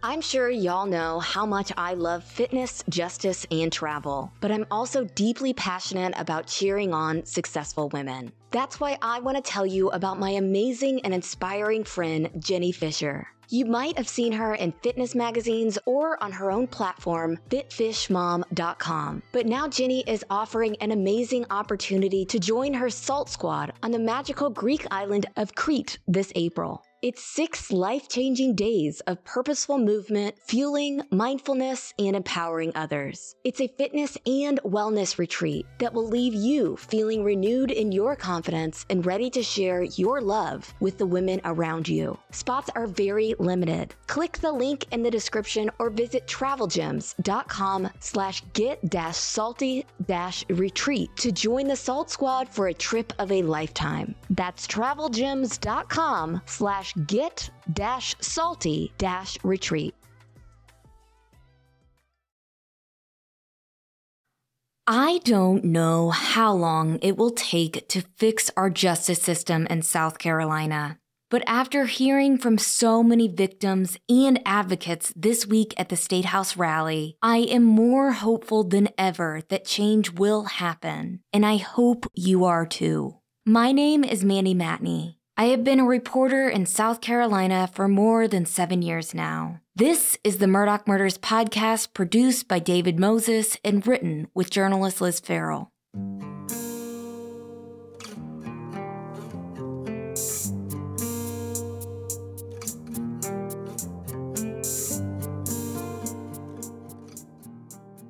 I'm sure y'all know how much I love fitness, justice, and travel, but I'm also deeply passionate about cheering on successful women. That's why I want to tell you about my amazing and inspiring friend, Jenny Fisher. You might have seen her in fitness magazines or on her own platform, fitfishmom.com. But now Jenny is offering an amazing opportunity to join her Salt Squad on the magical Greek island of Crete this April. It's six life changing days of purposeful movement, fueling mindfulness, and empowering others. It's a fitness and wellness retreat that will leave you feeling renewed in your confidence and ready to share your love with the women around you. Spots are very limited. Click the link in the description or visit travelgems.com slash get salty retreat to join the Salt Squad for a trip of a lifetime. That's travelgems.com slash get dash salty dash retreat. I don't know how long it will take to fix our justice system in South Carolina. But after hearing from so many victims and advocates this week at the State House rally, I am more hopeful than ever that change will happen, and I hope you are too. My name is Mandy Matney. I have been a reporter in South Carolina for more than seven years now. This is the Murdaugh Murders podcast produced by David Moses and written with journalist Liz Farrell.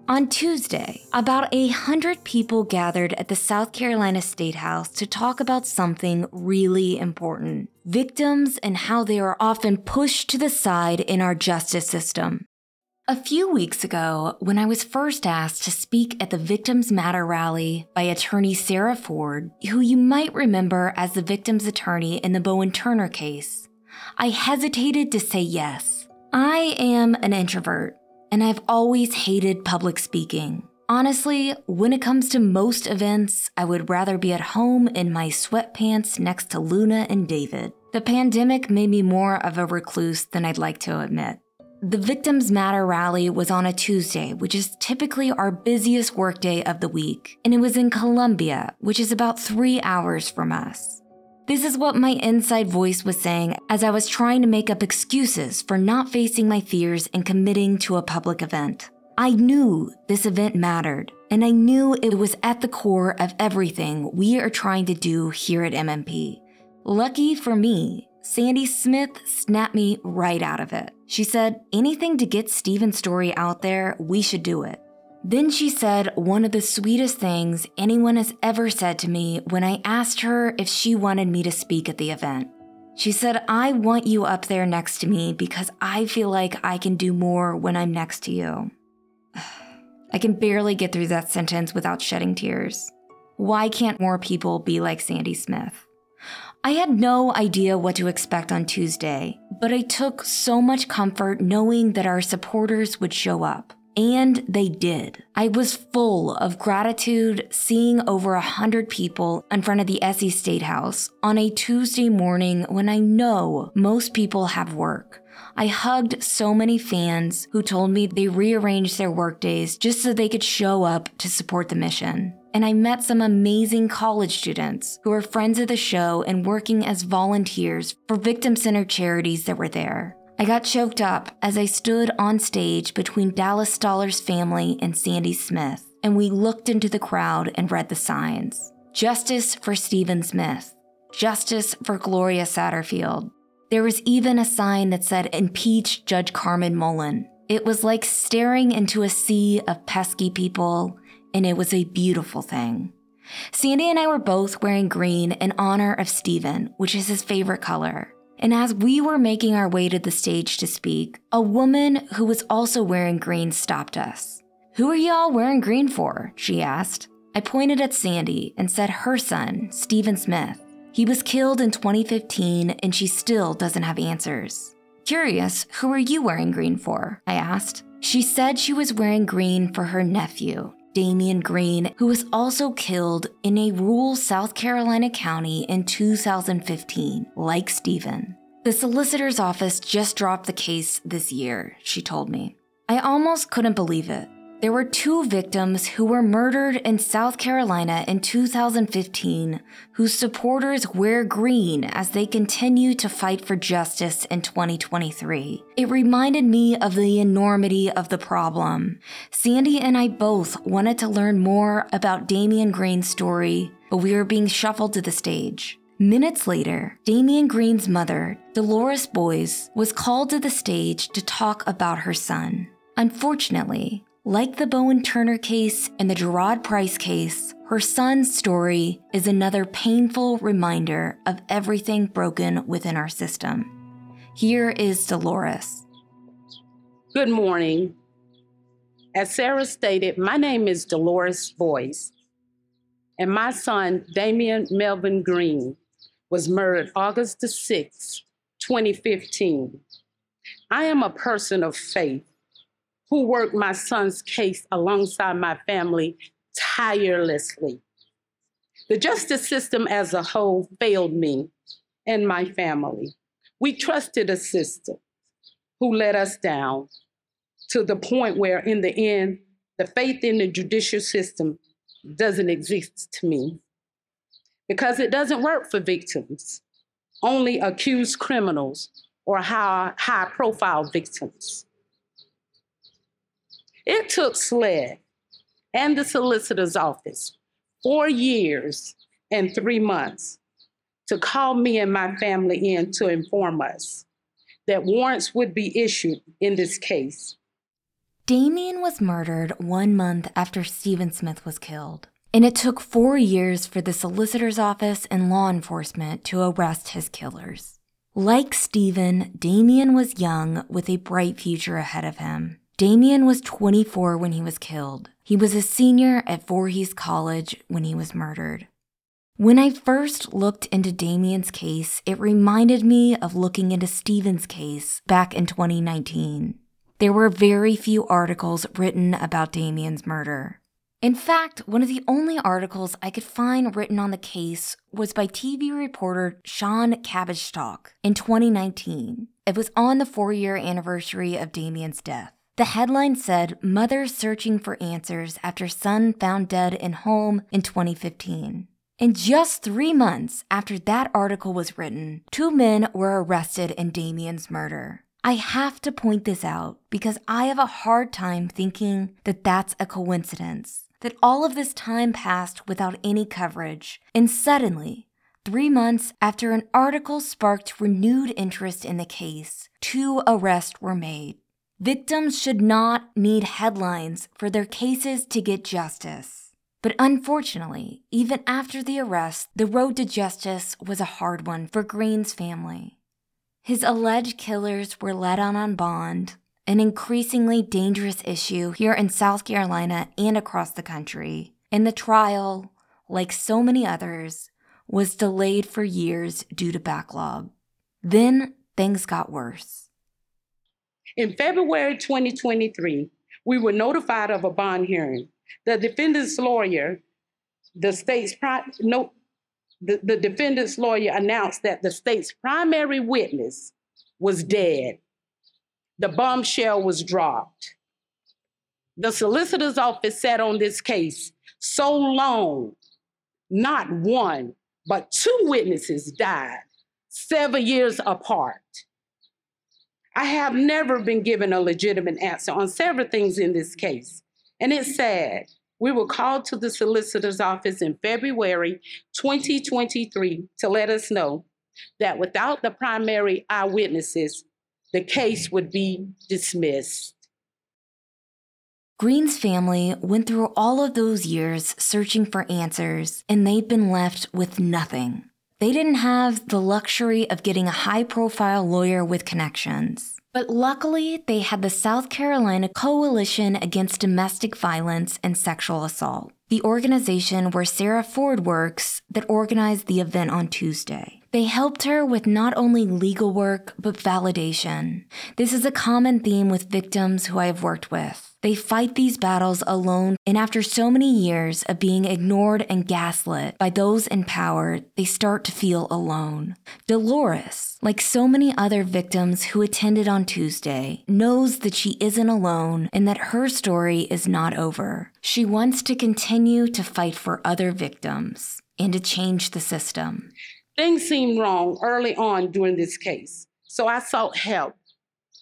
On Tuesday, about a hundred people gathered at the South Carolina State House to talk about something really important victims and how they are often pushed to the side in our justice system. A few weeks ago, when I was first asked to speak at the Victims Matter rally by attorney Sarah Ford, who you might remember as the victim's attorney in the Bowen Turner case, I hesitated to say yes. I am an introvert and I've always hated public speaking. Honestly, when it comes to most events, I would rather be at home in my sweatpants next to Luna and David. The pandemic made me more of a recluse than I'd like to admit. The Victims Matter rally was on a Tuesday, which is typically our busiest workday of the week, and it was in Columbia, which is about three hours from us. This is what my inside voice was saying as I was trying to make up excuses for not facing my fears and committing to a public event. I knew this event mattered, and I knew it was at the core of everything we are trying to do here at MMP. Lucky for me, Sandy Smith snapped me right out of it. She said, anything to get Stephen's story out there, we should do it. Then she said one of the sweetest things anyone has ever said to me when I asked her if she wanted me to speak at the event. She said, I want you up there next to me because I feel like I can do more when I'm next to you. I can barely get through that sentence without shedding tears. Why can't more people be like Sandy Smith? I had no idea what to expect on Tuesday, but I took so much comfort knowing that our supporters would show up. And they did. I was full of gratitude seeing over a hundred people in front of the SC State House on a Tuesday morning when I know most people have work. I hugged so many fans who told me they rearranged their workdays just so they could show up to support the mission. And I met some amazing college students who are friends of the show and working as volunteers for victim centered charities that were there. I got choked up as I stood on stage between Dallas Stoller's family and Sandy Smith, and we looked into the crowd and read the signs Justice for Stephen Smith, Justice for Gloria Satterfield. There was even a sign that said, Impeach Judge Carmen Mullen. It was like staring into a sea of pesky people, and it was a beautiful thing. Sandy and I were both wearing green in honor of Stephen, which is his favorite color. And as we were making our way to the stage to speak, a woman who was also wearing green stopped us. Who are y'all wearing green for? she asked. I pointed at Sandy and said her son, Stephen Smith. He was killed in 2015 and she still doesn't have answers. Curious, who are you wearing green for? I asked. She said she was wearing green for her nephew, Damian Green, who was also killed in a rural South Carolina county in 2015, like Steven. The solicitor's office just dropped the case this year, she told me. I almost couldn't believe it. There were two victims who were murdered in South Carolina in 2015 whose supporters wear green as they continue to fight for justice in 2023. It reminded me of the enormity of the problem. Sandy and I both wanted to learn more about Damian Green's story, but we were being shuffled to the stage. Minutes later, Damian Green's mother, Dolores Boyes, was called to the stage to talk about her son. Unfortunately, like the Bowen Turner case and the Jeroid Price case, her son's story is another painful reminder of everything broken within our system. Here is Dolores. Good morning. As Sarah stated, my name is Dolores Boyes, and my son, Damian Melvin Green, was murdered August the 6th, 2015. I am a person of faith who worked my son's case alongside my family tirelessly. The justice system as a whole failed me and my family. We trusted a system who let us down to the point where, in the end, the faith in the judicial system doesn't exist to me because it doesn't work for victims, only accused criminals or high, high profile victims. It took SLED and the solicitor's office four years and three months to call me and my family in to inform us that warrants would be issued in this case. Damian was murdered one month after Stephen Smith was killed, and it took four years for the solicitor's office and law enforcement to arrest his killers. Like Stephen, Damian was young with a bright future ahead of him. Damian was 24 when he was killed. He was a senior at Voorhees College when he was murdered. When I first looked into Damian's case, it reminded me of looking into Stephen's case back in 2019. There were very few articles written about Damian's murder. In fact, one of the only articles I could find written on the case was by TV reporter Sean Cabbage in 2019. It was on the four year anniversary of Damian's death. The headline said Mother searching for answers after son found dead in home in 2015. In just three months after that article was written, two men were arrested in Damian's murder. I have to point this out because I have a hard time thinking that that's a coincidence. That all of this time passed without any coverage, and suddenly, three months after an article sparked renewed interest in the case, two arrests were made. Victims should not need headlines for their cases to get justice. But unfortunately, even after the arrest, the road to justice was a hard one for Green's family. His alleged killers were let out on bond, an increasingly dangerous issue here in South Carolina and across the country. And the trial, like so many others, was delayed for years due to backlog. Then things got worse. In February 2023, we were notified of a bond hearing. The defendant's lawyer, the state's pri- no, the, the defendant's lawyer announced that the state's primary witness was dead. The bombshell was dropped. The solicitor's office sat on this case so long, not one, but two witnesses died seven years apart. I have never been given a legitimate answer on several things in this case. And it's sad. We were called to the solicitor's office in February 2023 to let us know that without the primary eyewitnesses, the case would be dismissed. Green's family went through all of those years searching for answers, and they've been left with nothing. They didn't have the luxury of getting a high profile lawyer with connections. But luckily, they had the South Carolina Coalition Against Domestic Violence and Sexual Assault, the organization where Sarah Ford works that organized the event on Tuesday. They helped her with not only legal work, but validation. This is a common theme with victims who I have worked with. They fight these battles alone, and after so many years of being ignored and gaslit by those in power, they start to feel alone. Dolores, like so many other victims who attended on Tuesday, knows that she isn't alone and that her story is not over. She wants to continue to fight for other victims and to change the system. Things seemed wrong early on during this case, so I sought help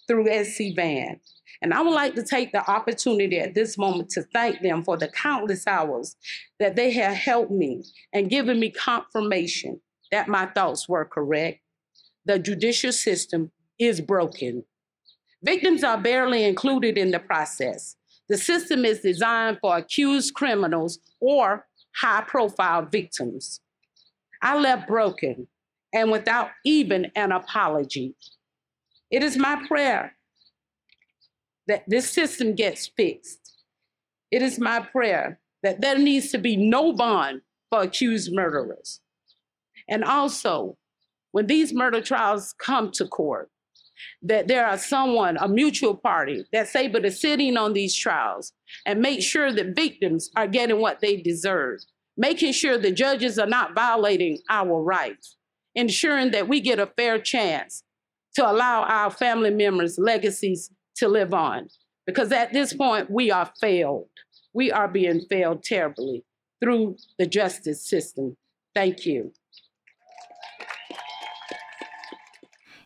through SC Van. And I would like to take the opportunity at this moment to thank them for the countless hours that they have helped me and given me confirmation that my thoughts were correct. The judicial system is broken. Victims are barely included in the process. The system is designed for accused criminals or high profile victims. I left broken and without even an apology. It is my prayer that this system gets fixed. It is my prayer that there needs to be no bond for accused murderers. And also, when these murder trials come to court, that there are someone, a mutual party, that's able to sit in on these trials and make sure that victims are getting what they deserve, making sure the judges are not violating our rights, ensuring that we get a fair chance to allow our family members' legacies to live on. Because at this point, we are failed. We are being failed terribly through the justice system. Thank you.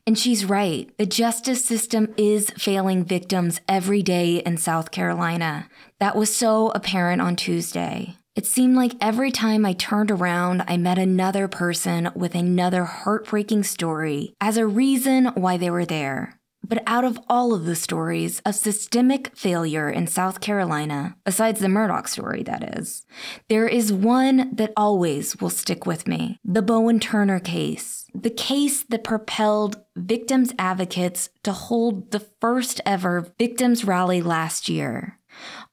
And she's right. The justice system is failing victims every day in South Carolina. That was so apparent on Tuesday. It seemed like every time I turned around, I met another person with another heartbreaking story as a reason why they were there. But out of all of the stories of systemic failure in South Carolina, besides the Murdaugh story, that is, there is one that always will stick with me the Bowen Turner case. The case that propelled victims advocates to hold the first ever victims rally last year.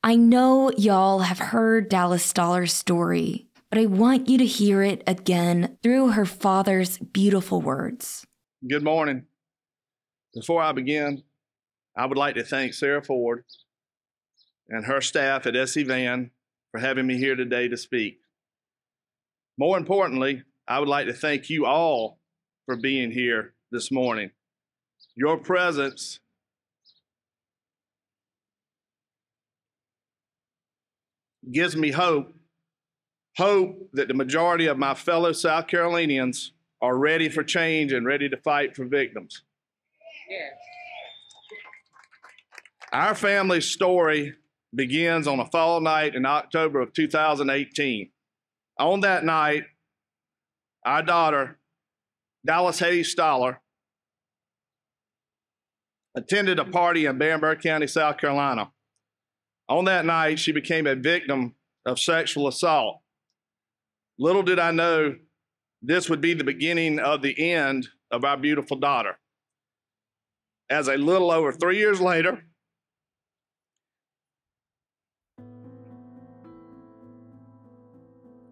I know y'all have heard Dallas Stoller's story, but I want you to hear it again through her father's beautiful words. Good morning. Before I begin, I would like to thank Sarah Ford and her staff at SC Van for having me here today to speak. More importantly, I would like to thank you all for being here this morning. Your presence gives me hope hope that the majority of my fellow South Carolinians are ready for change and ready to fight for victims. Our family story begins on a fall night in October of 2018. On that night, our daughter, Dallas Hayes Stoller, attended a party in Bamberg County, South Carolina. On that night, she became a victim of sexual assault. Little did I know this would be the beginning of the end of our beautiful daughter as a little over three years later,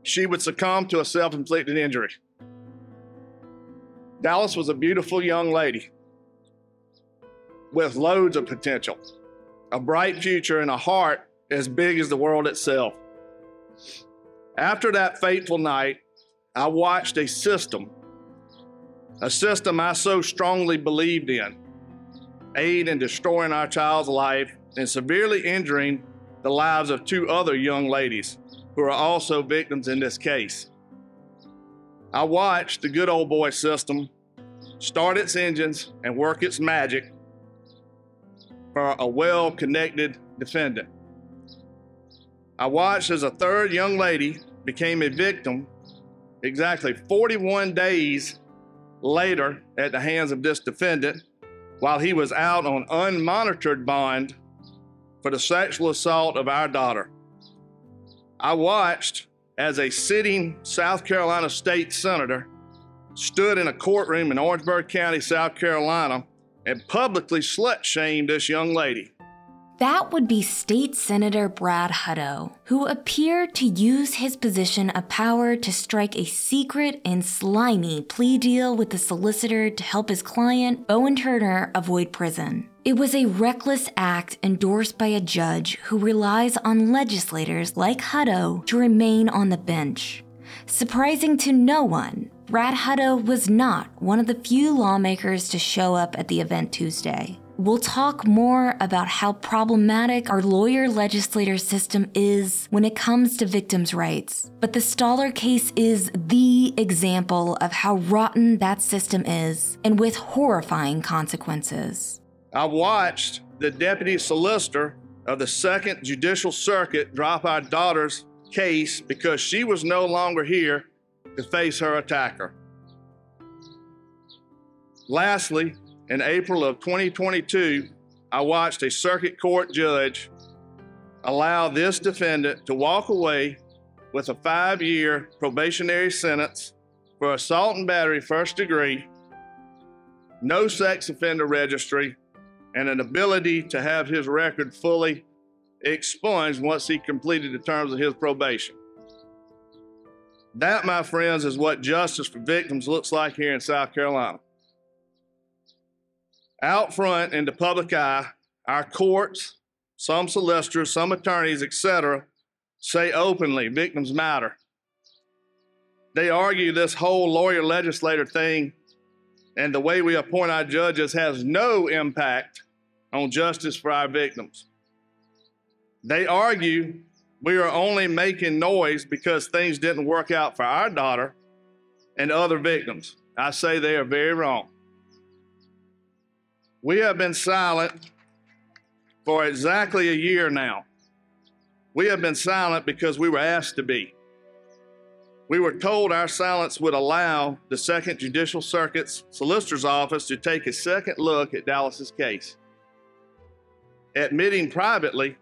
she would succumb to a self inflicted injury. Dallas was a beautiful young lady with loads of potential, a bright future, and a heart as big as the world itself. After that fateful night, I watched a system, a system I so strongly believed in, aid in destroying our child's life and severely injuring the lives of two other young ladies who are also victims in this case. I watched the good old boy system start its engines and work its magic for a well connected defendant. I watched as a third young lady became a victim exactly 41 days later at the hands of this defendant while he was out on unmonitored bond for the sexual assault of our daughter. I watched as a sitting South Carolina state senator stood in a courtroom in Orangeburg County, South Carolina, and publicly slut shamed this young lady. That would be State Senator Brad Hutto, who appeared to use his position of power to strike a secret and slimy plea deal with the solicitor to help his client, Bowen Turner, avoid prison. It was a reckless act endorsed by a judge who relies on legislators like Hutto to remain on the bench. Surprising to no one, Brad Hutto was not one of the few lawmakers to show up at the event Tuesday. We'll talk more about how problematic our lawyer legislator system is when it comes to victims' rights. But the Stahler case is the example of how rotten that system is and with horrifying consequences. I watched the deputy solicitor of the Second Judicial Circuit drop our daughter's case because she was no longer here to face her attacker. Lastly, in April of 2022, I watched a circuit court judge allow this defendant to walk away with a five year probationary sentence for assault and battery first degree, no sex offender registry, and an ability to have his record fully expunged once he completed the terms of his probation. That, my friends, is what justice for victims looks like here in South Carolina. Out front in the public eye, our courts, some solicitors, some attorneys, etc., say openly victims matter. They argue this whole lawyer legislator thing and the way we appoint our judges has no impact on justice for our victims. They argue we are only making noise because things didn't work out for our daughter and other victims. I say they are very wrong. We have been silent for exactly a year now. We have been silent because we were asked to be. We were told our silence would allow the Second Judicial Circuit's Solicitor's Office to take a second look at Dallas's case, admitting privately,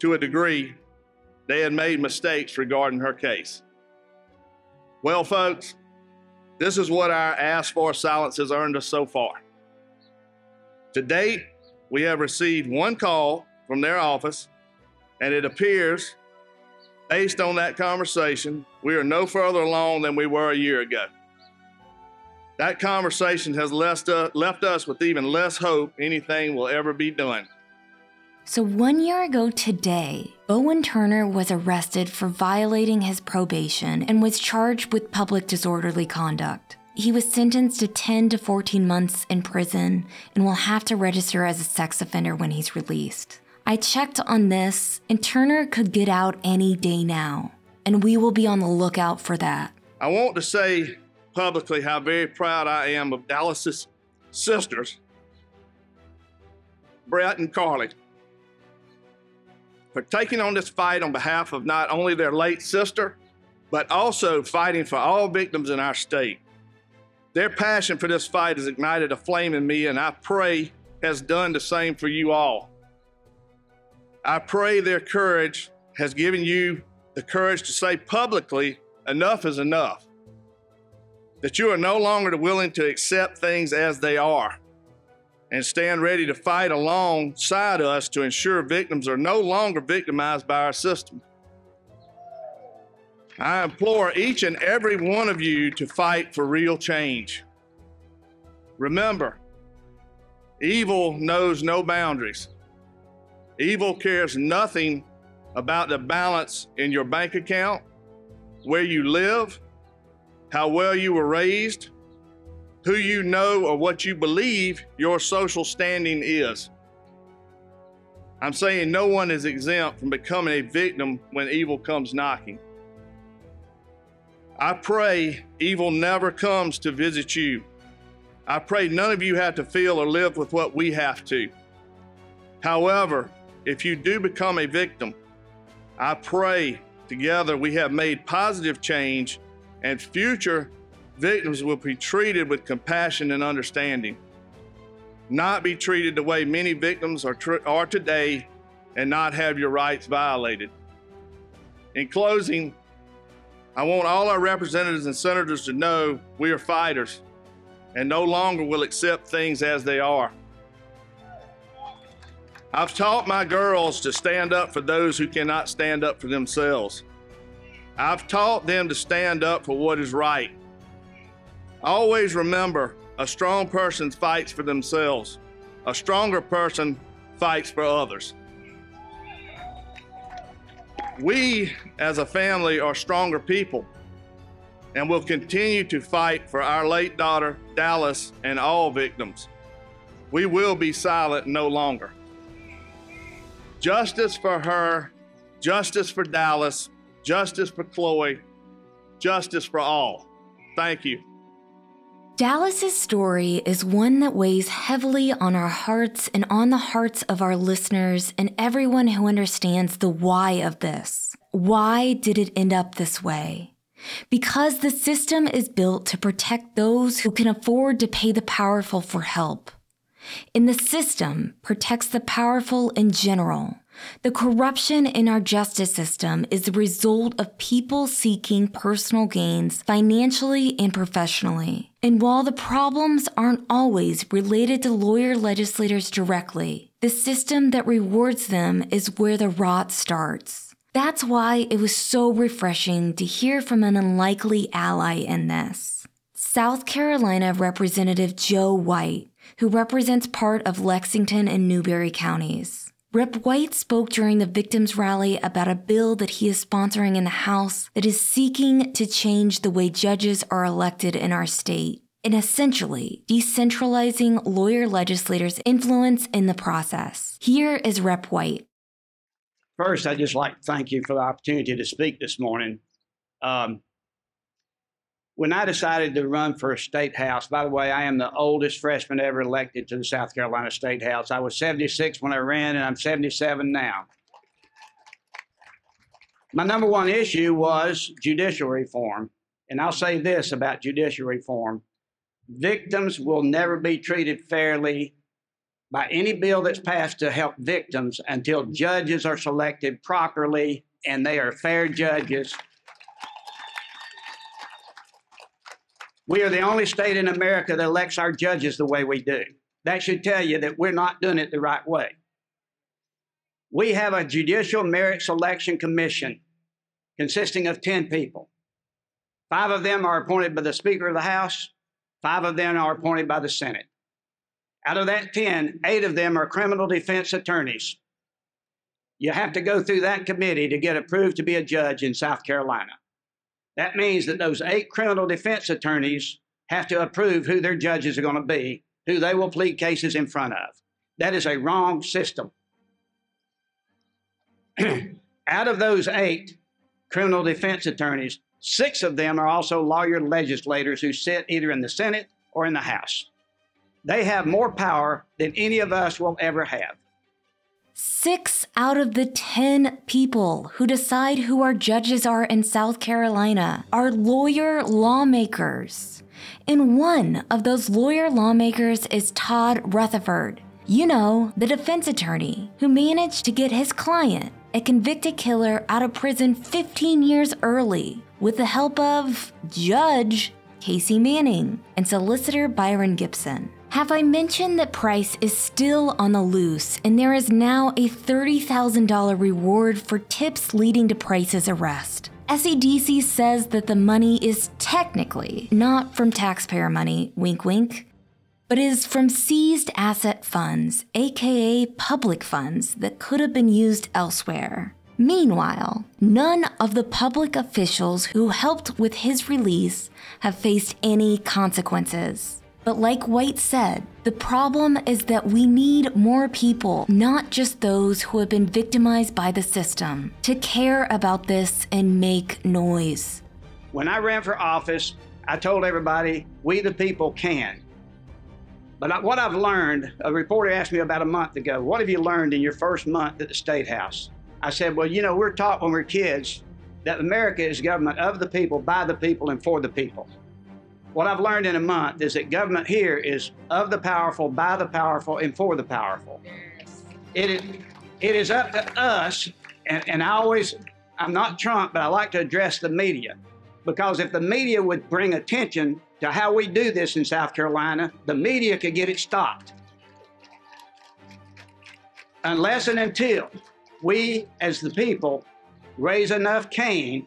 to a degree, they had made mistakes regarding her case. Well, folks, this is what our ask for silence has earned us so far. To date, we have received one call from their office, and it appears, based on that conversation, we are no further along than we were a year ago. That conversation has left, uh, us with even less hope anything will ever be done. So, one year ago today, Bowen Turner was arrested for violating his probation and was charged with public disorderly conduct. He was sentenced to 10 to 14 months in prison and will have to register as a sex offender when he's released. I checked on this, and Turner could get out any day now, and we will be on the lookout for that. I want to say publicly how very proud I am of Dallas's sisters, Brett and Carly, for taking on this fight on behalf of not only their late sister, but also fighting for all victims in our state. Their passion for this fight has ignited a flame in me, and I pray has done the same for you all. I pray their courage has given you the courage to say publicly, enough is enough. That you are no longer willing to accept things as they are and stand ready to fight alongside us to ensure victims are no longer victimized by our system. I implore each and every one of you to fight for real change. Remember, evil knows no boundaries. Evil cares nothing about the balance in your bank account, where you live, how well you were raised, who you know, or what you believe your social standing is. I'm saying no one is exempt from becoming a victim when evil comes knocking. I pray evil never comes to visit you. I pray none of you have to feel or live with what we have to. However, if you do become a victim, I pray together we have made positive change and future victims will be treated with compassion and understanding, not be treated the way many victims are, tr- are today and not have your rights violated. In closing, I want all our representatives and senators to know we are fighters and no longer will accept things as they are. I've taught my girls to stand up for those who cannot stand up for themselves. I've taught them to stand up for what is right. Always remember a strong person fights for themselves, a stronger person fights for others. We, as a family, are stronger people and will continue to fight for our late daughter, Dallas, and all victims. We will be silent no longer. Justice for her, justice for Dallas, justice for Chloe, justice for all. Thank you. Dallas's story is one that weighs heavily on our hearts and on the hearts of our listeners and everyone who understands the why of this. Why did it end up this way? Because the system is built to protect those who can afford to pay the powerful for help. And the system protects the powerful in general. The corruption in our justice system is the result of people seeking personal gains financially and professionally. And while the problems aren't always related to lawyer legislators directly, the system that rewards them is where the rot starts. That's why it was so refreshing to hear from an unlikely ally in this. South Carolina Representative Joe White, who represents part of Lexington and Newberry counties. Rep. White spoke during the victims' rally about a bill that he is sponsoring in the House that is seeking to change the way judges are elected in our state and essentially decentralizing lawyer legislators' influence in the process. Here is Rep. White. First, I'd just like to thank you for the opportunity to speak this morning. Um, when I decided to run for a state house, by the way, I am the oldest freshman ever elected to the South Carolina State House. I was 76 when I ran, and I'm 77 now. My number one issue was judicial reform. And I'll say this about judicial reform victims will never be treated fairly by any bill that's passed to help victims until judges are selected properly and they are fair judges We are the only state in America that elects our judges the way we do. That should tell you that we're not doing it the right way. We have a Judicial Merit Selection Commission consisting of 10 people. Five of them are appointed by the Speaker of the House, five of them are appointed by the Senate. Out of that 10, eight of them are criminal defense attorneys. You have to go through that committee to get approved to be a judge in South Carolina. That means that those eight criminal defense attorneys have to approve who their judges are going to be, who they will plead cases in front of. That is a wrong system. Out of those eight criminal defense attorneys, six of them are also lawyer legislators who sit either in the Senate or in the House. They have more power than any of us will ever have. Six out of the 10 people who decide who our judges are in South Carolina are lawyer lawmakers. And one of those lawyer lawmakers is Todd Rutherford. You know, the defense attorney who managed to get his client, a convicted killer, out of prison 15 years early with the help of Judge Casey Manning and solicitor Byron Gibson. Have I mentioned that Price is still on the loose and there is now a $30,000 reward for tips leading to Price's arrest? SCDC says that the money is technically not from taxpayer money, wink wink, but is from seized asset funds, aka public funds that could have been used elsewhere. Meanwhile, none of the public officials who helped with his release have faced any consequences. But like White said, the problem is that we need more people, not just those who have been victimized by the system, to care about this and make noise. When I ran for office, I told everybody, we the people can. But what I've learned, a reporter asked me about a month ago, what have you learned in your first month at the State House? I said, well, you know, we're taught when we're kids that America is government of the people, by the people, and for the people. What I've learned in a month is that government here is of the powerful, by the powerful, and for the powerful. It is, it is up to us, and, and I always, I'm not Trump, but I like to address the media. Because if the media would bring attention to how we do this in South Carolina, the media could get it stopped. unless and until we, as the people, raise enough Cain,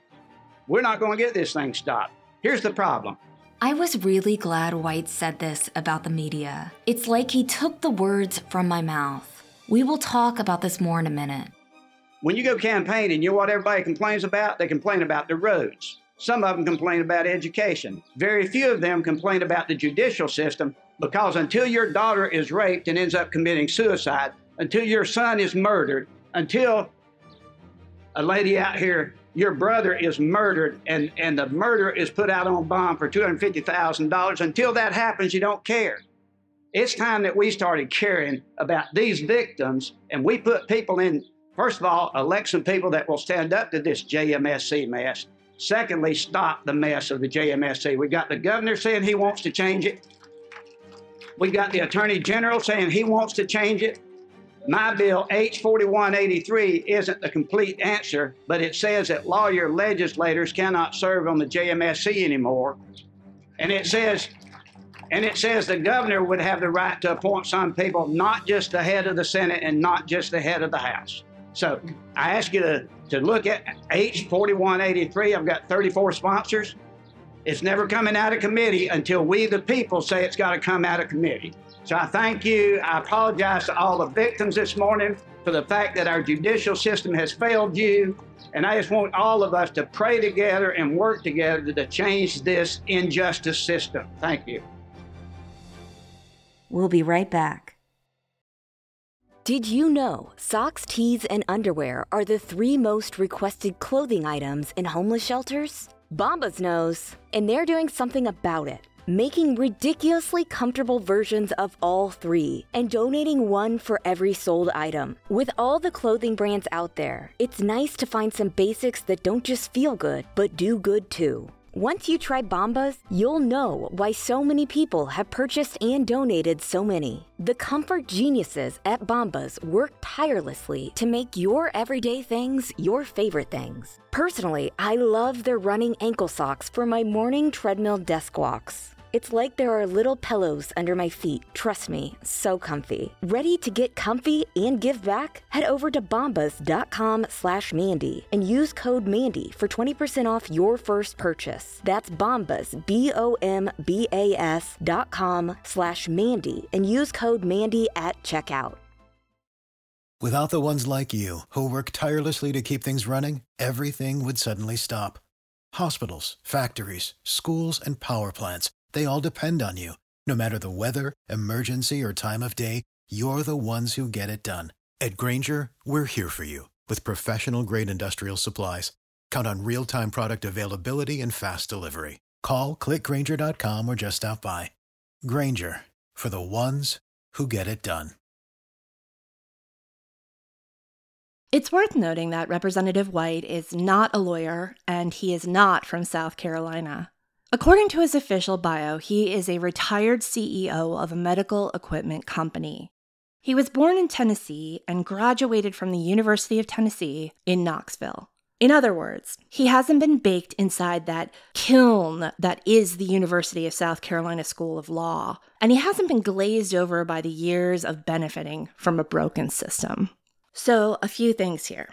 we're not going to get this thing stopped. Here's the problem. I was really glad White said this about the media. It's like he took the words from my mouth. We will talk about this more in a minute. When you go campaigning, you know what everybody complains about? They complain about the roads. Some of them complain about education. Very few of them complain about the judicial system because until your daughter is raped and ends up committing suicide, until your son is murdered, until a lady out here, your brother is murdered and, and the murder is put out on bond for $250,000, until that happens, you don't care. It's time that we started caring about these victims and we put people in, first of all, elect some people that will stand up to this JMSC mess. Secondly, stop the mess of the JMSC. We've got the governor saying he wants to change it. We've got the attorney general saying he wants to change it. My bill, H4183, isn't the complete answer, but it says that lawyer legislators cannot serve on the JMSC anymore. And it says, and it says the governor would have the right to appoint some people, not just the head of the Senate and not just the head of the House. So I ask you to, to look at H4183. I've got 34 sponsors. It's never coming out of committee until we, the people, say it's got to come out of committee. So I thank you. I apologize to all the victims this morning for the fact that our judicial system has failed you. And I just want all of us to pray together and work together to change this injustice system. Thank you. We'll be right back. Did you know socks, tees, and underwear are the three most requested clothing items in homeless shelters? Bombas knows, and they're doing something about it making ridiculously comfortable versions of all three and donating one for every sold item. With all the clothing brands out there, it's nice to find some basics that don't just feel good, but do good too. Once you try Bombas, you'll know why so many people have purchased and donated so many. The comfort geniuses at Bombas work tirelessly to make your everyday things your favorite things. Personally, I love their running ankle socks for my morning treadmill desk walks. It's like there are little pillows under my feet. Trust me, so comfy. Ready to get comfy and give back? Head over to bombas.com slash Mandy and use code Mandy for 20% off your first purchase. That's bombas, B-O-M-B-A-S dot com slash Mandy and use code Mandy at checkout. Without the ones like you who work tirelessly to keep things running, everything would suddenly stop. Hospitals, factories, schools, and power plants they all depend on you. No matter the weather, emergency, or time of day, you're the ones who get it done. At Grainger, we're here for you with professional grade industrial supplies. Count on real time product availability and fast delivery. Call clickgrainger.com or just stop by. Grainger for the ones who get it done. It's worth noting that Representative White is not a lawyer and he is not from South Carolina. According to his official bio, he is a retired CEO of a medical equipment company. He was born in Tennessee and graduated from the University of Tennessee in Knoxville. In other words, he hasn't been baked inside that kiln that is the University of South Carolina School of Law, and he hasn't been glazed over by the years of benefiting from a broken system. So, a few things here.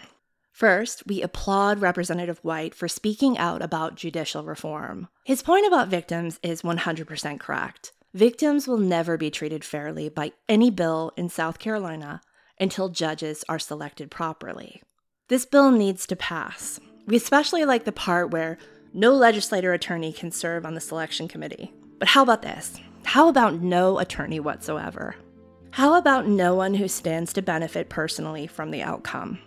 First, we applaud Representative White for speaking out about judicial reform. His point about victims is 100% correct. Victims will never be treated fairly by any bill in South Carolina until judges are selected properly. This bill needs to pass. We especially like the part where no legislator attorney can serve on the selection committee. But how about this? How about no attorney whatsoever? How about no one who stands to benefit personally from the outcome?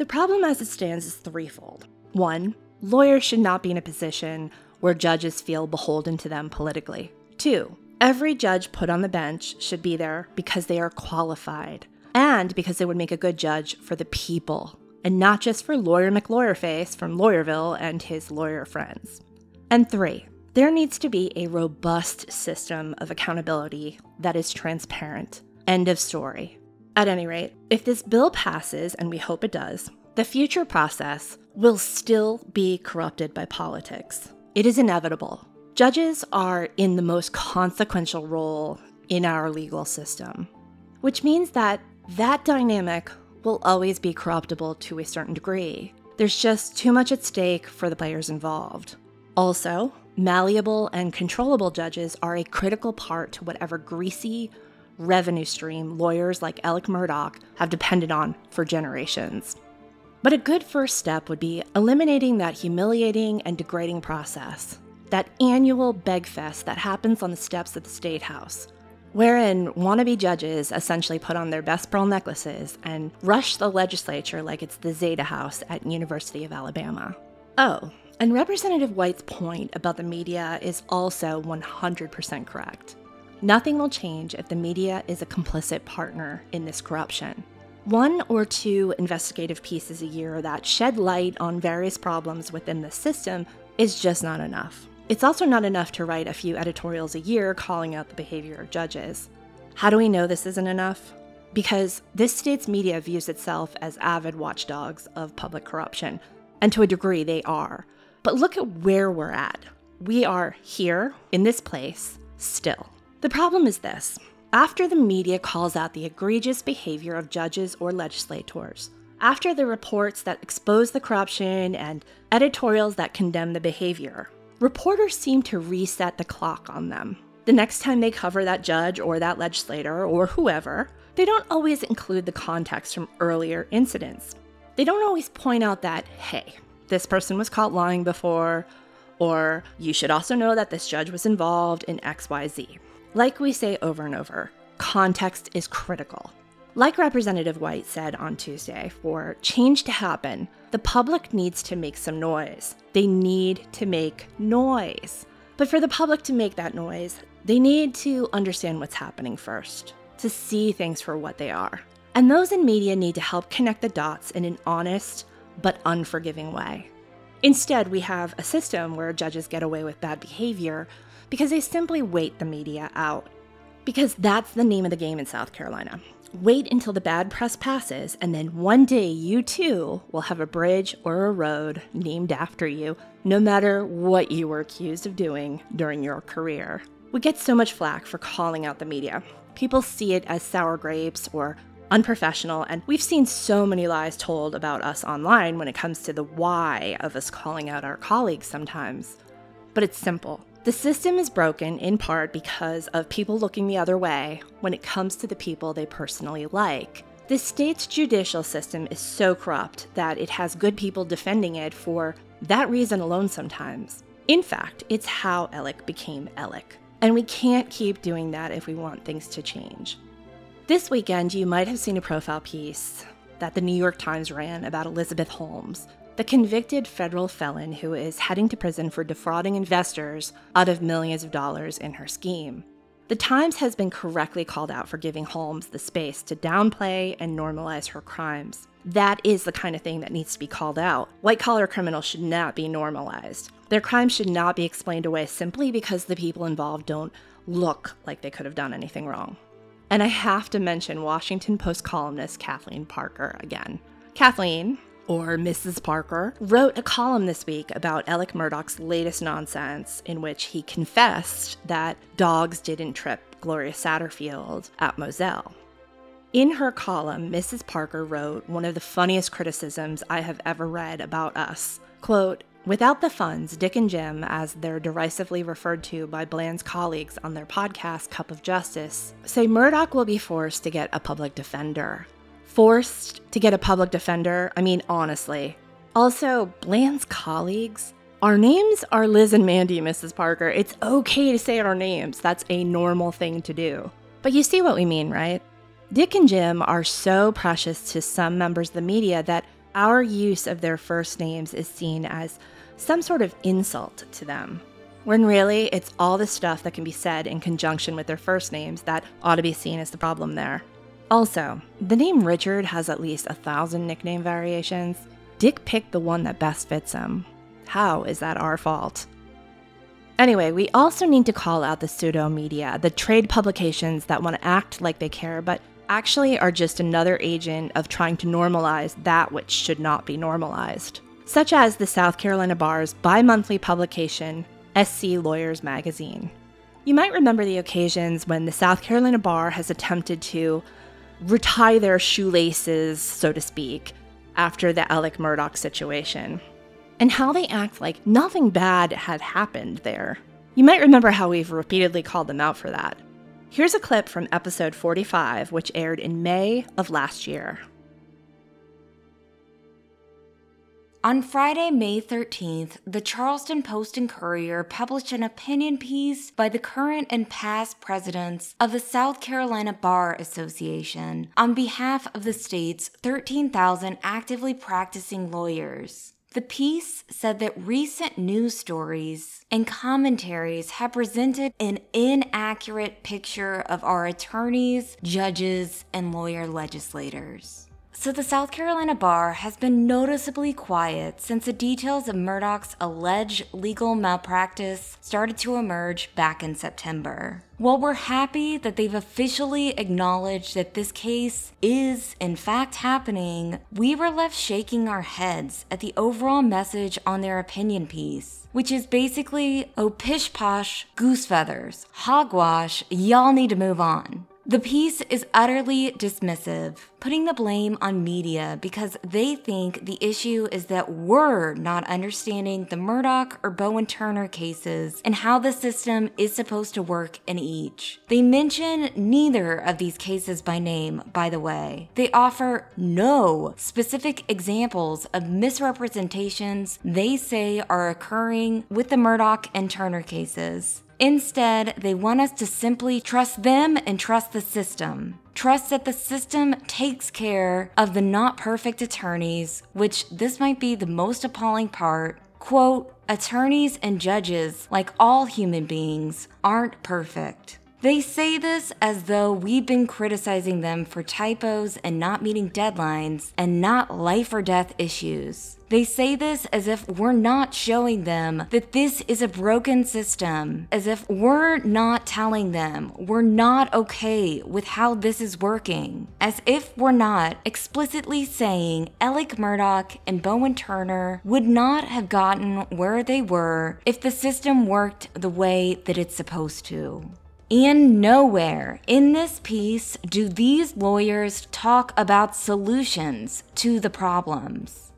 The problem as it stands is threefold. One, lawyers should not be in a position where judges feel beholden to them politically. Two, every judge put on the bench should be there because they are qualified and because they would make a good judge for the people and not just for lawyer McLawyerface from Lawyerville and his lawyer friends. And three, there needs to be a robust system of accountability that is transparent. End of story. At any rate, if this bill passes, and we hope it does, the future process will still be corrupted by politics. It is inevitable. Judges are in the most consequential role in our legal system, which means that that dynamic will always be corruptible to a certain degree. There's just too much at stake for the players involved. Also, malleable and controllable judges are a critical part to whatever greasy revenue stream lawyers like Alec Murdaugh have depended on for generations. But a good first step would be eliminating that humiliating and degrading process, that annual begfest that happens on the steps of the State House, wherein wannabe judges essentially put on their best pearl necklaces and rush the legislature like it's the Zeta House at University of Alabama. Oh, and Representative White's point about the media is also 100% correct. Nothing will change if the media is a complicit partner in this corruption. One or two investigative pieces a year that shed light on various problems within the system is just not enough. It's also not enough to write a few editorials a year calling out the behavior of judges. How do we know this isn't enough? Because this state's media views itself as avid watchdogs of public corruption, and to a degree they are. But look at where we're at. We are here, in this place, still. The problem is this after the media calls out the egregious behavior of judges or legislators, after the reports that expose the corruption and editorials that condemn the behavior, reporters seem to reset the clock on them. The next time they cover that judge or that legislator or whoever, they don't always include the context from earlier incidents. They don't always point out that, hey, this person was caught lying before, or you should also know that this judge was involved in XYZ. Like we say over and over, context is critical. Like Representative White said on Tuesday, for change to happen, the public needs to make some noise. They need to make noise. But for the public to make that noise, they need to understand what's happening first, to see things for what they are. And those in media need to help connect the dots in an honest but unforgiving way. Instead, we have a system where judges get away with bad behavior because they simply wait the media out. Because that's the name of the game in South Carolina. Wait until the bad press passes, and then one day you too will have a bridge or a road named after you, no matter what you were accused of doing during your career. We get so much flack for calling out the media. People see it as sour grapes or unprofessional, and we've seen so many lies told about us online when it comes to the why of us calling out our colleagues sometimes. But it's simple. The system is broken in part because of people looking the other way when it comes to the people they personally like. The state's judicial system is so corrupt that it has good people defending it for that reason alone sometimes. In fact, it's how Alec became Alec. And we can't keep doing that if we want things to change. This weekend, you might have seen a profile piece that the New York Times ran about Elizabeth Holmes, the convicted federal felon who is heading to prison for defrauding investors out of millions of dollars in her scheme. The Times has been correctly called out for giving Holmes the space to downplay and normalize her crimes. That is the kind of thing that needs to be called out. White collar criminals should not be normalized. Their crimes should not be explained away simply because the people involved don't look like they could have done anything wrong. And I have to mention Washington Post columnist Kathleen Parker again. Kathleen, or Mrs. Parker, wrote a column this week about Alec Murdaugh's latest nonsense, in which he confessed that dogs didn't trip Gloria Satterfield at Moselle. In her column, Mrs. Parker wrote one of the funniest criticisms I have ever read about us. Quote, Without the funds, Dick and Jim, as they're derisively referred to by Bland's colleagues on their podcast, Cup of Justice, say Murdaugh will be forced to get a public defender forced to get a public defender. I mean, honestly. Also, Bland's colleagues, our names are Liz and Mandy, Mrs. Parker. It's okay to say our names. That's a normal thing to do. But you see what we mean, right? Dick and Jim are so precious to some members of the media that our use of their first names is seen as some sort of insult to them. When really, it's all the stuff that can be said in conjunction with their first names that ought to be seen as the problem there. Also, the name Richard has at least a thousand nickname variations. Dick picked the one that best fits him. How is that our fault? Anyway, we also need to call out the pseudo media, the trade publications that want to act like they care, but actually are just another agent of trying to normalize that which should not be normalized. Such as the South Carolina Bar's bi monthly publication, SC Lawyers Magazine. You might remember the occasions when the South Carolina Bar has attempted to retie their shoelaces, so to speak, after the Alec Murdaugh situation, and how they act like nothing bad had happened there. You might remember how we've repeatedly called them out for that. Here's a clip from episode 45, which aired in May of last year. On Friday, May 13th, the Charleston Post and Courier published an opinion piece by the current and past presidents of the South Carolina Bar Association on behalf of the state's 13,000 actively practicing lawyers. The piece said that recent news stories and commentaries have presented an inaccurate picture of our attorneys, judges, and lawyer legislators. So, the South Carolina bar has been noticeably quiet since the details of Murdaugh's alleged legal malpractice started to emerge back in September. While we're happy that they've officially acknowledged that this case is, in fact, happening, we were left shaking our heads at the overall message on their opinion piece, which is basically, oh pish posh, goose feathers, hogwash, y'all need to move on. The piece is utterly dismissive, putting the blame on media because they think the issue is that we're not understanding the Murdaugh or Bowen Turner cases and how the system is supposed to work in each. They mention neither of these cases by name, by the way. They offer no specific examples of misrepresentations they say are occurring with the Murdaugh and Turner cases. Instead, they want us to simply trust them and trust the system. Trust that the system takes care of the not perfect attorneys, which this might be the most appalling part. Quote, attorneys and judges, like all human beings, aren't perfect. They say this as though we've been criticizing them for typos and not meeting deadlines and not life or death issues. They say this as if we're not showing them that this is a broken system, as if we're not telling them we're not okay with how this is working, as if we're not explicitly saying Alec Murdaugh and Bowen Turner would not have gotten where they were if the system worked the way that it's supposed to. And nowhere in this piece do these lawyers talk about solutions to the problems.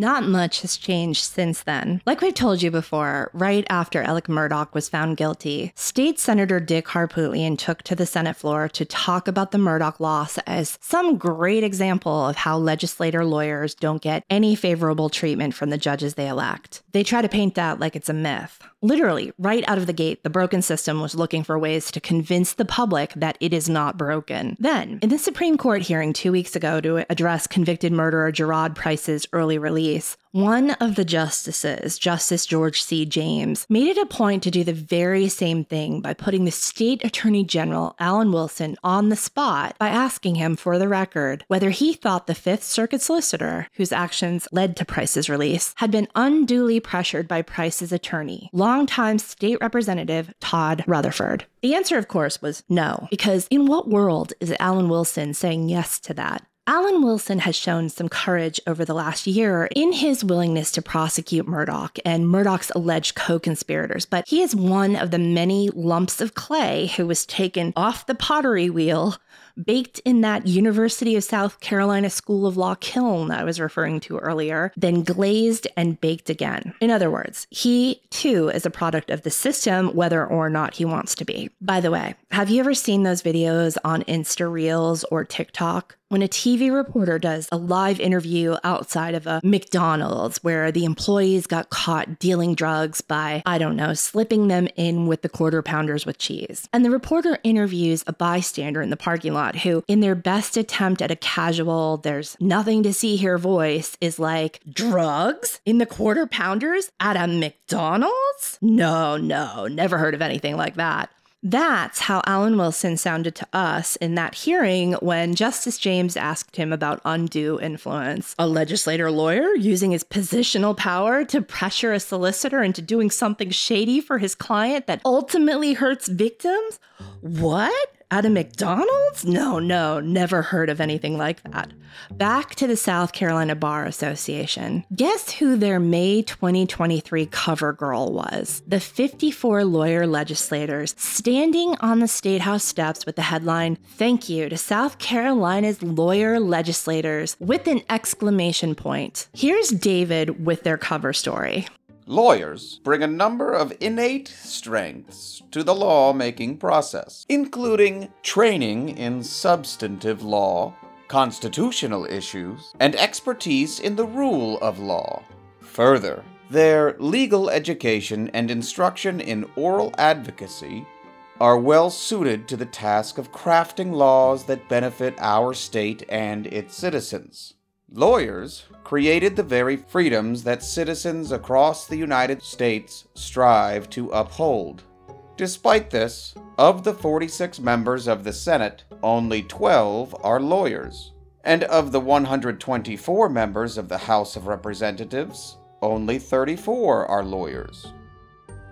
Not much has changed since then. Like we've told you before, right after Alec Murdaugh was found guilty, State Senator Dick Harpootlian took to the Senate floor to talk about the Murdaugh loss as some great example of how legislator lawyers don't get any favorable treatment from the judges they elect. They try to paint that like it's a myth. Literally, right out of the gate, the broken system was looking for ways to convince the public that it is not broken. Then, in the Supreme Court hearing two weeks ago to address convicted murderer Jeroid Price's early release, one of the justices, Justice George C. James, made it a point to do the very same thing by putting the state attorney general, Alan Wilson, on the spot by asking him for the record whether he thought the Fifth Circuit solicitor, whose actions led to Price's release, had been unduly pressured by Price's attorney, longtime state representative Todd Rutherford. The answer, of course, was no, because in what world is Alan Wilson saying yes to that? Alan Wilson has shown some courage over the last year in his willingness to prosecute Murdaugh and Murdaugh's alleged co conspirators, but he is one of the many lumps of clay who was taken off the pottery wheel baked in that University of South Carolina School of Law kiln I was referring to earlier, then glazed and baked again. In other words, he too is a product of the system, whether or not he wants to be. By the way, have you ever seen those videos on Insta Reels or TikTok? when a TV reporter does a live interview outside of a McDonald's where the employees got caught dealing drugs by, I don't know, slipping them in with the quarter pounders with cheese. And the reporter interviews a bystander in the parking lot who, in their best attempt at a casual, there's nothing to see here voice, is like, drugs in the quarter pounders at a McDonald's? No, no, never heard of anything like that. That's how Alan Wilson sounded to us in that hearing when Justice James asked him about undue influence. A legislator lawyer using his positional power to pressure a solicitor into doing something shady for his client that ultimately hurts victims? What? At a McDonald's? No, no, never heard of anything like that. Back to the South Carolina Bar Association. Guess who their May 2023 cover girl was? The 54 lawyer legislators standing on the State House steps with the headline, Thank you to South Carolina's lawyer legislators, with an exclamation point. Here's David with their cover story. Lawyers bring a number of innate strengths to the lawmaking process, including training in substantive law, constitutional issues, and expertise in the rule of law. Further, their legal education and instruction in oral advocacy are well suited to the task of crafting laws that benefit our state and its citizens. Lawyers created the very freedoms that citizens across the United States strive to uphold. Despite this, of the 46 members of the Senate, only 12 are lawyers. And of the 124 members of the House of Representatives, only 34 are lawyers.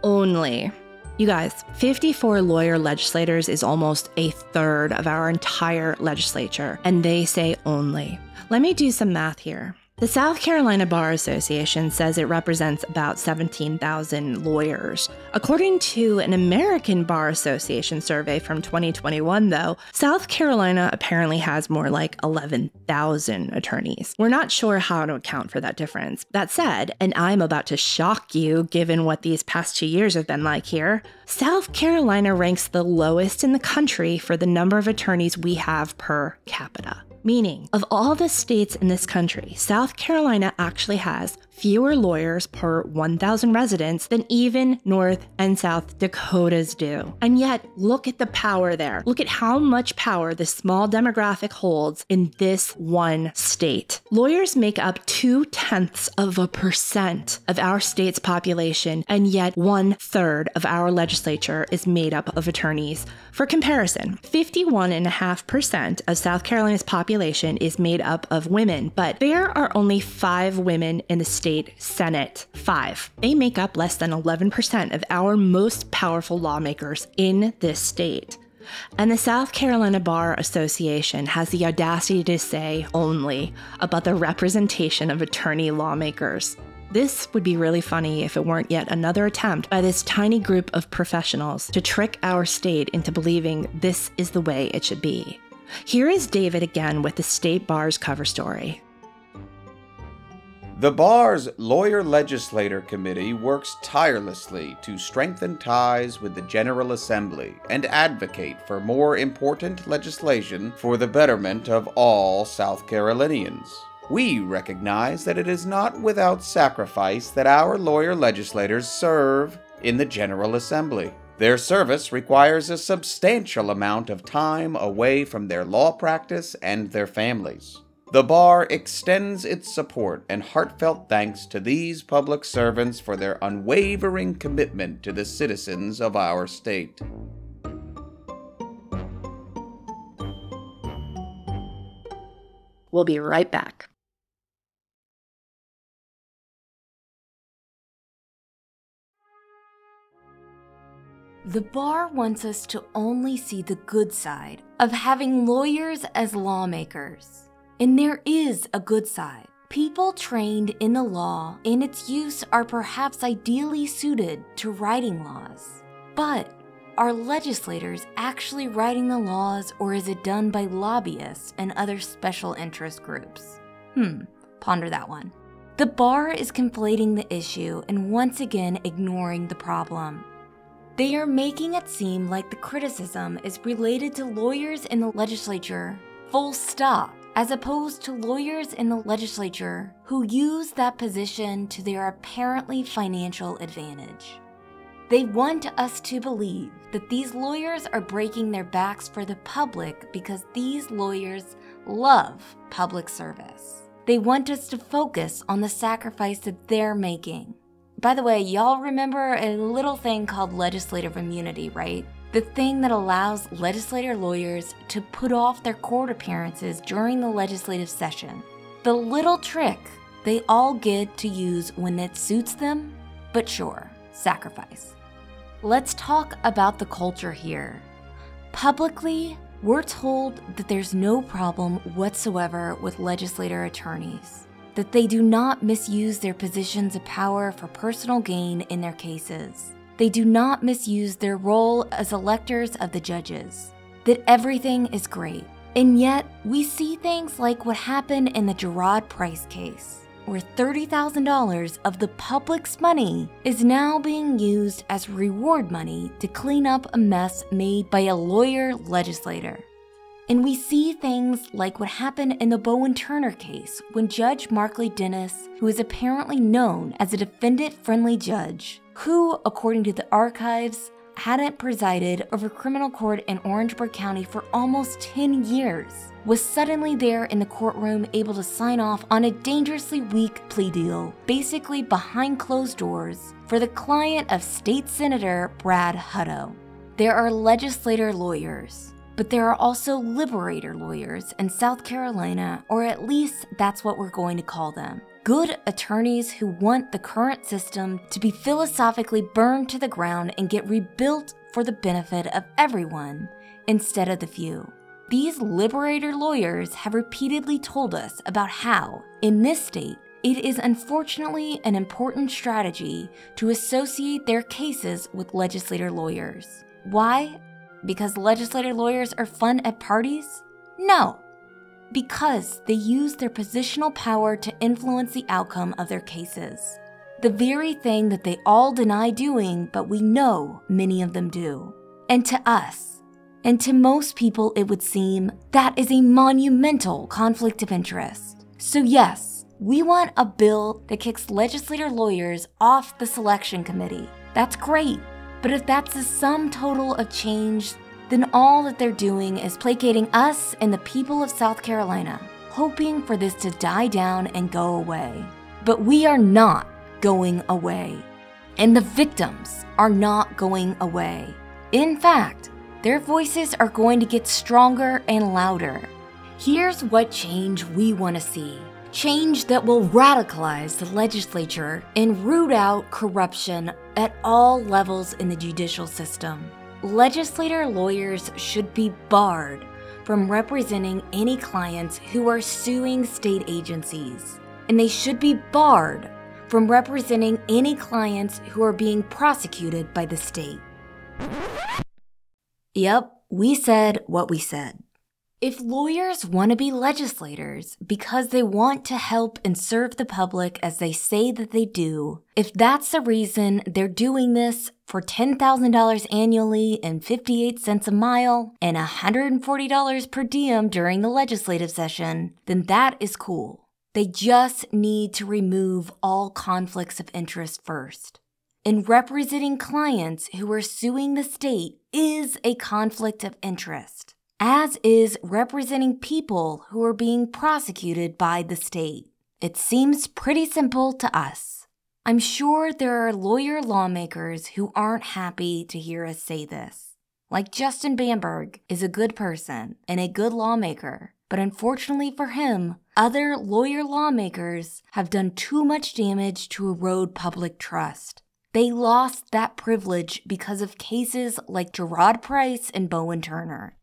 Only. You guys, 54 lawyer legislators is almost a third of our entire legislature, and they say only. Let me do some math here. The South Carolina Bar Association says it represents about 17,000 lawyers. According to an American Bar Association survey from 2021, though, South Carolina apparently has more like 11,000 attorneys. We're not sure how to account for that difference. That said, and I'm about to shock you given what these past two years have been like here, South Carolina ranks the lowest in the country for the number of attorneys we have per capita. Meaning, of all the states in this country, South Carolina actually has fewer lawyers per 1,000 residents than even North and South Dakotas do. And yet, look at the power there. Look at how much power this small demographic holds in this one state. Lawyers make up two tenths of a percent of our state's population, and yet one third of our legislature is made up of attorneys. For comparison, 51.5% of South Carolina's population is made up of women, but there are only five women in the state Senate. Five. They make up less than 11% of our most powerful lawmakers in this state. And the South Carolina Bar Association has the audacity to say only about the representation of attorney lawmakers. This would be really funny if it weren't yet another attempt by this tiny group of professionals to trick our state into believing this is the way it should be. Here is David again with the State Bar's cover story. The Bar's Lawyer Legislator Committee works tirelessly to strengthen ties with the General Assembly and advocate for more important legislation for the betterment of all South Carolinians. We recognize that it is not without sacrifice that our lawyer legislators serve in the General Assembly. Their service requires a substantial amount of time away from their law practice and their families. The Bar extends its support and heartfelt thanks to these public servants for their unwavering commitment to the citizens of our state. We'll be right back. The bar wants us to only see the good side of having lawyers as lawmakers. And there is a good side. People trained in the law and its use are perhaps ideally suited to writing laws. But are legislators actually writing the laws or is it done by lobbyists and other special interest groups? Hmm, ponder that one. The bar is conflating the issue and once again ignoring the problem. They are making it seem like the criticism is related to lawyers in the legislature, full stop, as opposed to lawyers in the legislature who use that position to their apparently financial advantage. They want us to believe that these lawyers are breaking their backs for the public because these lawyers love public service. They want us to focus on the sacrifice that they're making. By the way, y'all remember a little thing called legislative immunity, right? The thing that allows legislator lawyers to put off their court appearances during the legislative session. The little trick they all get to use when it suits them, but sure, sacrifice. Let's talk about the culture here. Publicly, we're told that there's no problem whatsoever with legislator attorneys, that they do not misuse their positions of power for personal gain in their cases. They do not misuse their role as electors of the judges, that everything is great. And yet, we see things like what happened in the Jeroid Price case, where $30,000 of the public's money is now being used as reward money to clean up a mess made by a lawyer legislator. And we see things like what happened in the Bowen Turner case when Judge Markley Dennis, who is apparently known as a defendant friendly judge, who, according to the archives, hadn't presided over criminal court in Orangeburg County for almost 10 years, was suddenly there in the courtroom able to sign off on a dangerously weak plea deal, basically behind closed doors, for the client of State Senator Brad Hutto. There are legislator lawyers, but there are also liberator lawyers in South Carolina, or at least that's what we're going to call them good attorneys who want the current system to be philosophically burned to the ground and get rebuilt for the benefit of everyone instead of the few. These liberator lawyers have repeatedly told us about how, in this state, it is unfortunately an important strategy to associate their cases with legislator lawyers. Why? Because legislator lawyers are fun at parties? No because they use their positional power to influence the outcome of their cases. The very thing that they all deny doing, but we know many of them do. And to us, and to most people, it would seem that is a monumental conflict of interest. So, yes, we want a bill that kicks legislator lawyers off the selection committee. That's great. But if that's the sum total of change then all that they're doing is placating us and the people of South Carolina, hoping for this to die down and go away. But we are not going away. And the victims are not going away. In fact, their voices are going to get stronger and louder. Here's what change we want to see change that will radicalize the legislature and root out corruption at all levels in the judicial system legislator lawyers should be barred from representing any clients who are suing state agencies, and they should be barred from representing any clients who are being prosecuted by the state. Yep, we said what we said. If lawyers want to be legislators because they want to help and serve the public as they say that they do, if that's the reason they're doing this for $10,000 annually and 58 cents a mile and $140 per diem during the legislative session, then that is cool. They just need to remove all conflicts of interest first. And representing clients who are suing the state is a conflict of interest as is representing people who are being prosecuted by the state. It seems pretty simple to us. I'm sure there are lawyer lawmakers who aren't happy to hear us say this. Like Justin Bamberg is a good person and a good lawmaker, but unfortunately for him, other lawyer lawmakers have done too much damage to erode public trust. They lost that privilege because of cases like Jeroid Price and Bowen Turner.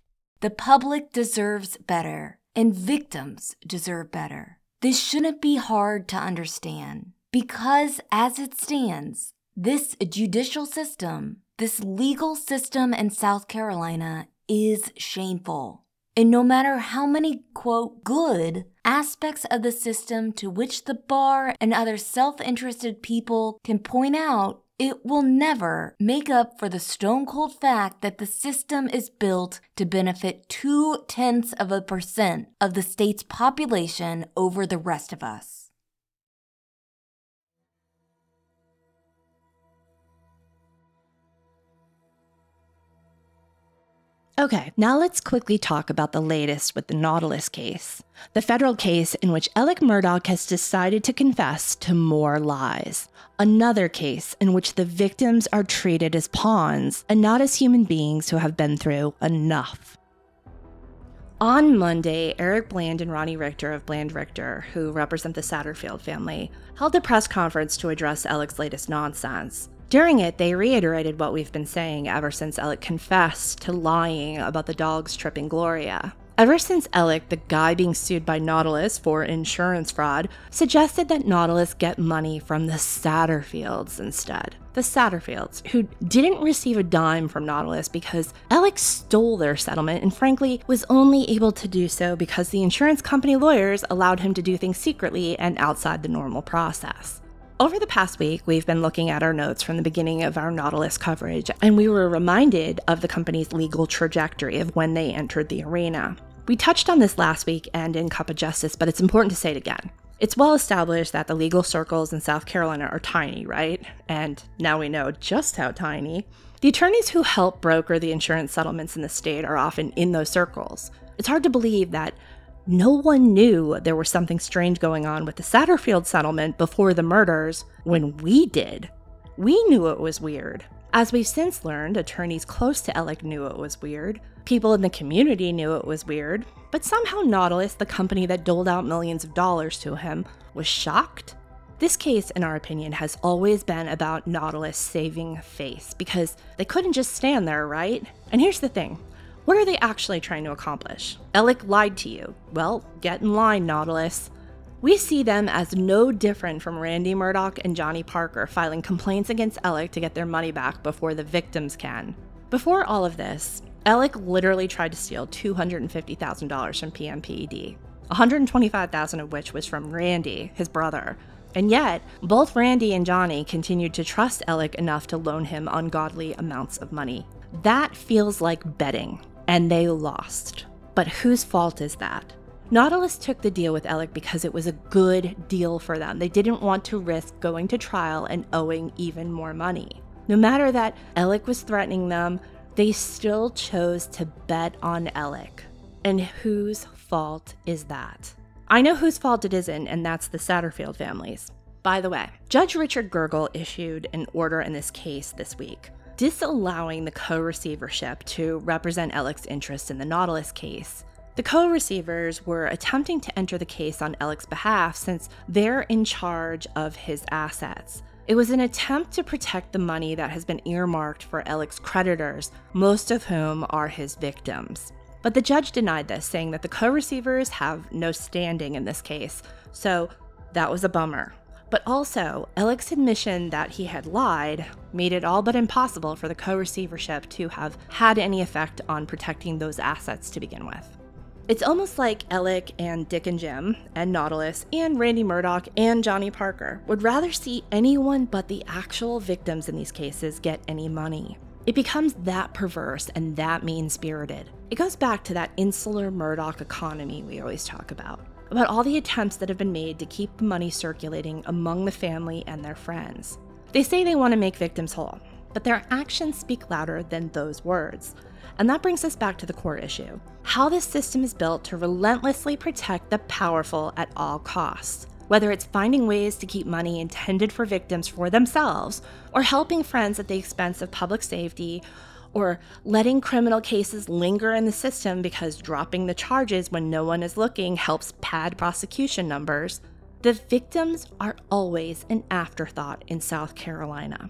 The public deserves better, and victims deserve better. This shouldn't be hard to understand because, as it stands, this judicial system, this legal system in South Carolina is shameful. And no matter how many, quote, good aspects of the system to which the bar and other self interested people can point out, it will never make up for the stone cold fact that the system is built to benefit two tenths of a percent of the state's population over the rest of us. Okay, now let's quickly talk about the latest with the Nautilus case. The federal case in which Alec Murdaugh has decided to confess to more lies. Another case in which the victims are treated as pawns and not as human beings who have been through enough. On Monday, Eric Bland and Ronnie Richter of Bland Richter, who represent the Satterfield family, held a press conference to address Alec's latest nonsense. During it, they reiterated what we've been saying ever since Alec confessed to lying about the dogs tripping Gloria. Ever since Alec, the guy being sued by Nautilus for insurance fraud, suggested that Nautilus get money from the Satterfields instead. The Satterfields, who didn't receive a dime from Nautilus because Alec stole their settlement and frankly was only able to do so because the insurance company lawyers allowed him to do things secretly and outside the normal process. Over the past week, we've been looking at our notes from the beginning of our Nautilus coverage, and we were reminded of the company's legal trajectory of when they entered the arena. We touched on this last week and in Cup of Justice, but it's important to say it again. It's well established that the legal circles in South Carolina are tiny, right? And now we know just how tiny. The attorneys who help broker the insurance settlements in the state are often in those circles. It's hard to believe that no one knew there was something strange going on with the Satterfield settlement before the murders when we did. We knew it was weird. As we've since learned, attorneys close to Alec knew it was weird. People in the community knew it was weird. But somehow Nautilus, the company that doled out millions of dollars to him, was shocked. This case, in our opinion, has always been about Nautilus saving face because they couldn't just stand there, right? And here's the thing what are they actually trying to accomplish? Alec lied to you. Well, get in line, Nautilus. We see them as no different from Randy Murdaugh and Johnny Parker filing complaints against Alec to get their money back before the victims can. Before all of this, Alec literally tried to steal $250,000 from PMPED, 125,000 of which was from Randy, his brother. And yet, both Randy and Johnny continued to trust Alec enough to loan him ungodly amounts of money. That feels like betting, and they lost. But whose fault is that? Nautilus took the deal with Alec because it was a good deal for them. They didn't want to risk going to trial and owing even more money. No matter that Alec was threatening them, they still chose to bet on Alec. And whose fault is that? I know whose fault it isn't, and that's the Satterfield families. By the way, Judge Richard Gergel issued an order in this case this week disallowing the co receivership to represent Alec's interest in the Nautilus case. The co receivers were attempting to enter the case on Alec's behalf since they're in charge of his assets. It was an attempt to protect the money that has been earmarked for Alec's creditors, most of whom are his victims. But the judge denied this, saying that the co receivers have no standing in this case, so that was a bummer. But also, Alec's admission that he had lied made it all but impossible for the co receivership to have had any effect on protecting those assets to begin with. It's almost like Alec and Dick and Jim, and Nautilus, and Randy Murdaugh, and Johnny Parker would rather see anyone but the actual victims in these cases get any money. It becomes that perverse and that mean spirited. It goes back to that insular Murdaugh economy we always talk about about all the attempts that have been made to keep the money circulating among the family and their friends. They say they want to make victims whole, but their actions speak louder than those words. And that brings us back to the core issue how this system is built to relentlessly protect the powerful at all costs. Whether it's finding ways to keep money intended for victims for themselves, or helping friends at the expense of public safety, or letting criminal cases linger in the system because dropping the charges when no one is looking helps pad prosecution numbers, the victims are always an afterthought in South Carolina.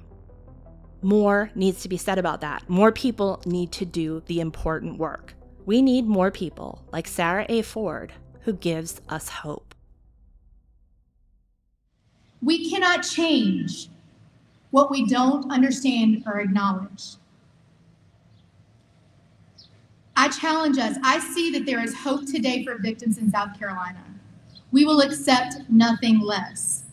More needs to be said about that. More people need to do the important work. We need more people like Sarah A. Ford who gives us hope. We cannot change what we don't understand or acknowledge. I challenge us. I see that there is hope today for victims in South Carolina. We will accept nothing less.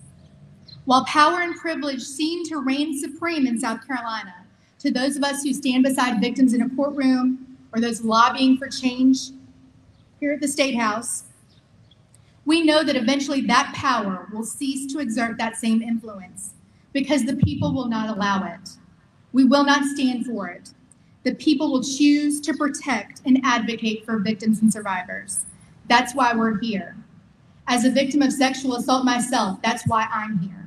While power and privilege seem to reign supreme in South Carolina, to those of us who stand beside victims in a courtroom or those lobbying for change here at the State House, we know that eventually that power will cease to exert that same influence because the people will not allow it. We will not stand for it that people will choose to protect and advocate for victims and survivors. That's why we're here. As a victim of sexual assault myself, that's why I'm here.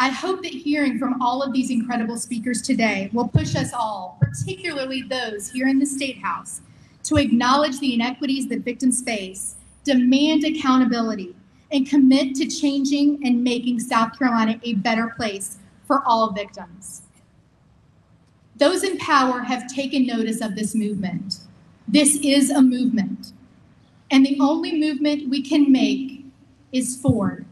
I hope that hearing from all of these incredible speakers today will push us all, particularly those here in the State House, to acknowledge the inequities that victims face, demand accountability, and commit to changing and making South Carolina a better place for all victims. Those in power have taken notice of this movement. This is a movement. And the only movement we can make is forward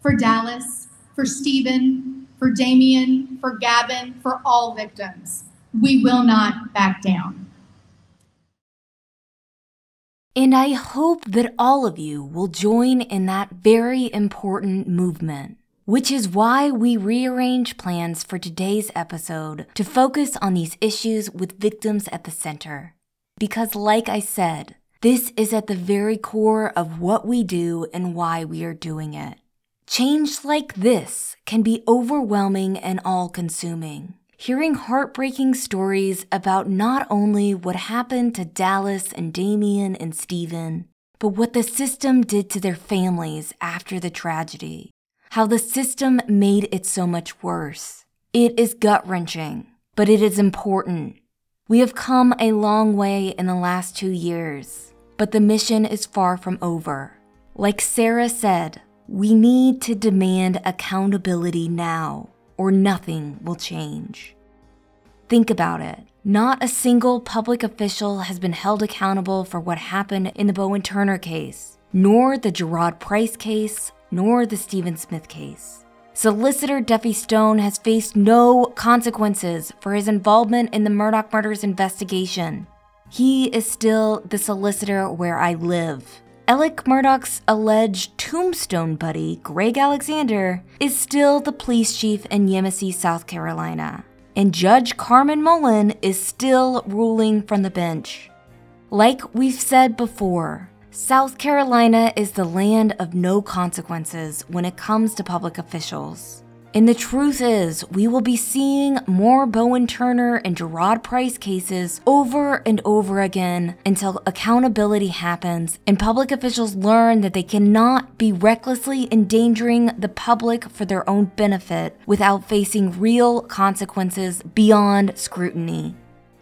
for Dallas, for Stephen, for Damian, for Gavin, for all victims. We will not back down. And I hope that all of you will join in that very important movement, which is why we rearrange plans for today's episode to focus on these issues with victims at the center. Because, like I said, this is at the very core of what we do and why we are doing it. Change like this can be overwhelming and all consuming. Hearing heartbreaking stories about not only what happened to Dallas and Damian and Stephen, but what the system did to their families after the tragedy. How the system made it so much worse. It is gut wrenching, but it is important. We have come a long way in the last two years, but the mission is far from over. Like Sarah said, we need to demand accountability now, or nothing will change. Think about it. Not a single public official has been held accountable for what happened in the Bowen Turner case, nor the Jeroid Price case, nor the Stephen Smith case. Solicitor Duffy Stone has faced no consequences for his involvement in the Murdaugh murders investigation. He is still the solicitor where I live, Alec Murdaugh's alleged tombstone buddy, Greg Alexander, is still the police chief in Yemassee, South Carolina. And Judge Carmen Mullen is still ruling from the bench. Like we've said before, South Carolina is the land of no consequences when it comes to public officials. And the truth is, we will be seeing more Bowen Turner and Jeroid Price cases over and over again until accountability happens and public officials learn that they cannot be recklessly endangering the public for their own benefit without facing real consequences beyond scrutiny.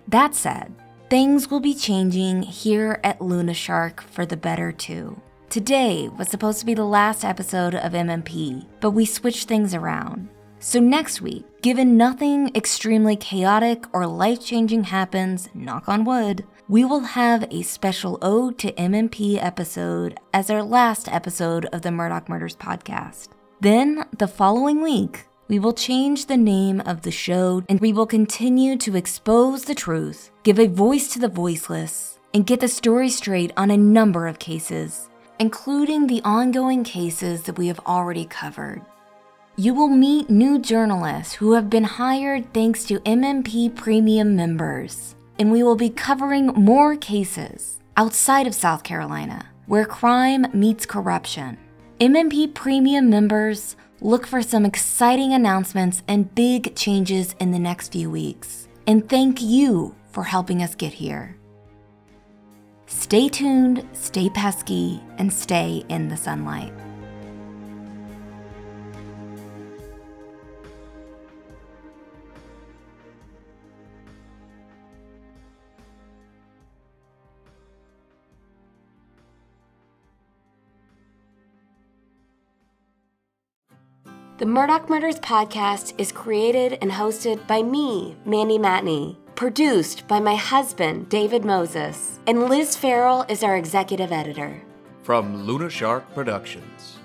That said, things will be changing here at Luna Shark for the better too. Today was supposed to be the last episode of MMP, but we switched things around. So, next week, given nothing extremely chaotic or life changing happens, knock on wood, we will have a special Ode to MMP episode as our last episode of the Murdaugh Murders podcast. Then, the following week, we will change the name of the show and we will continue to expose the truth, give a voice to the voiceless, and get the story straight on a number of cases including the ongoing cases that we have already covered. You will meet new journalists who have been hired thanks to MMP Premium members, and we will be covering more cases outside of South Carolina where crime meets corruption. MMP Premium members look for some exciting announcements and big changes in the next few weeks. And thank you for helping us get here. Stay tuned, stay pesky, and stay in the sunlight. The Murdaugh Murders podcast is created and hosted by me, Mandy Matney produced by my husband, David Moses, and Liz Farrell is our executive editor. From Luna Shark Productions.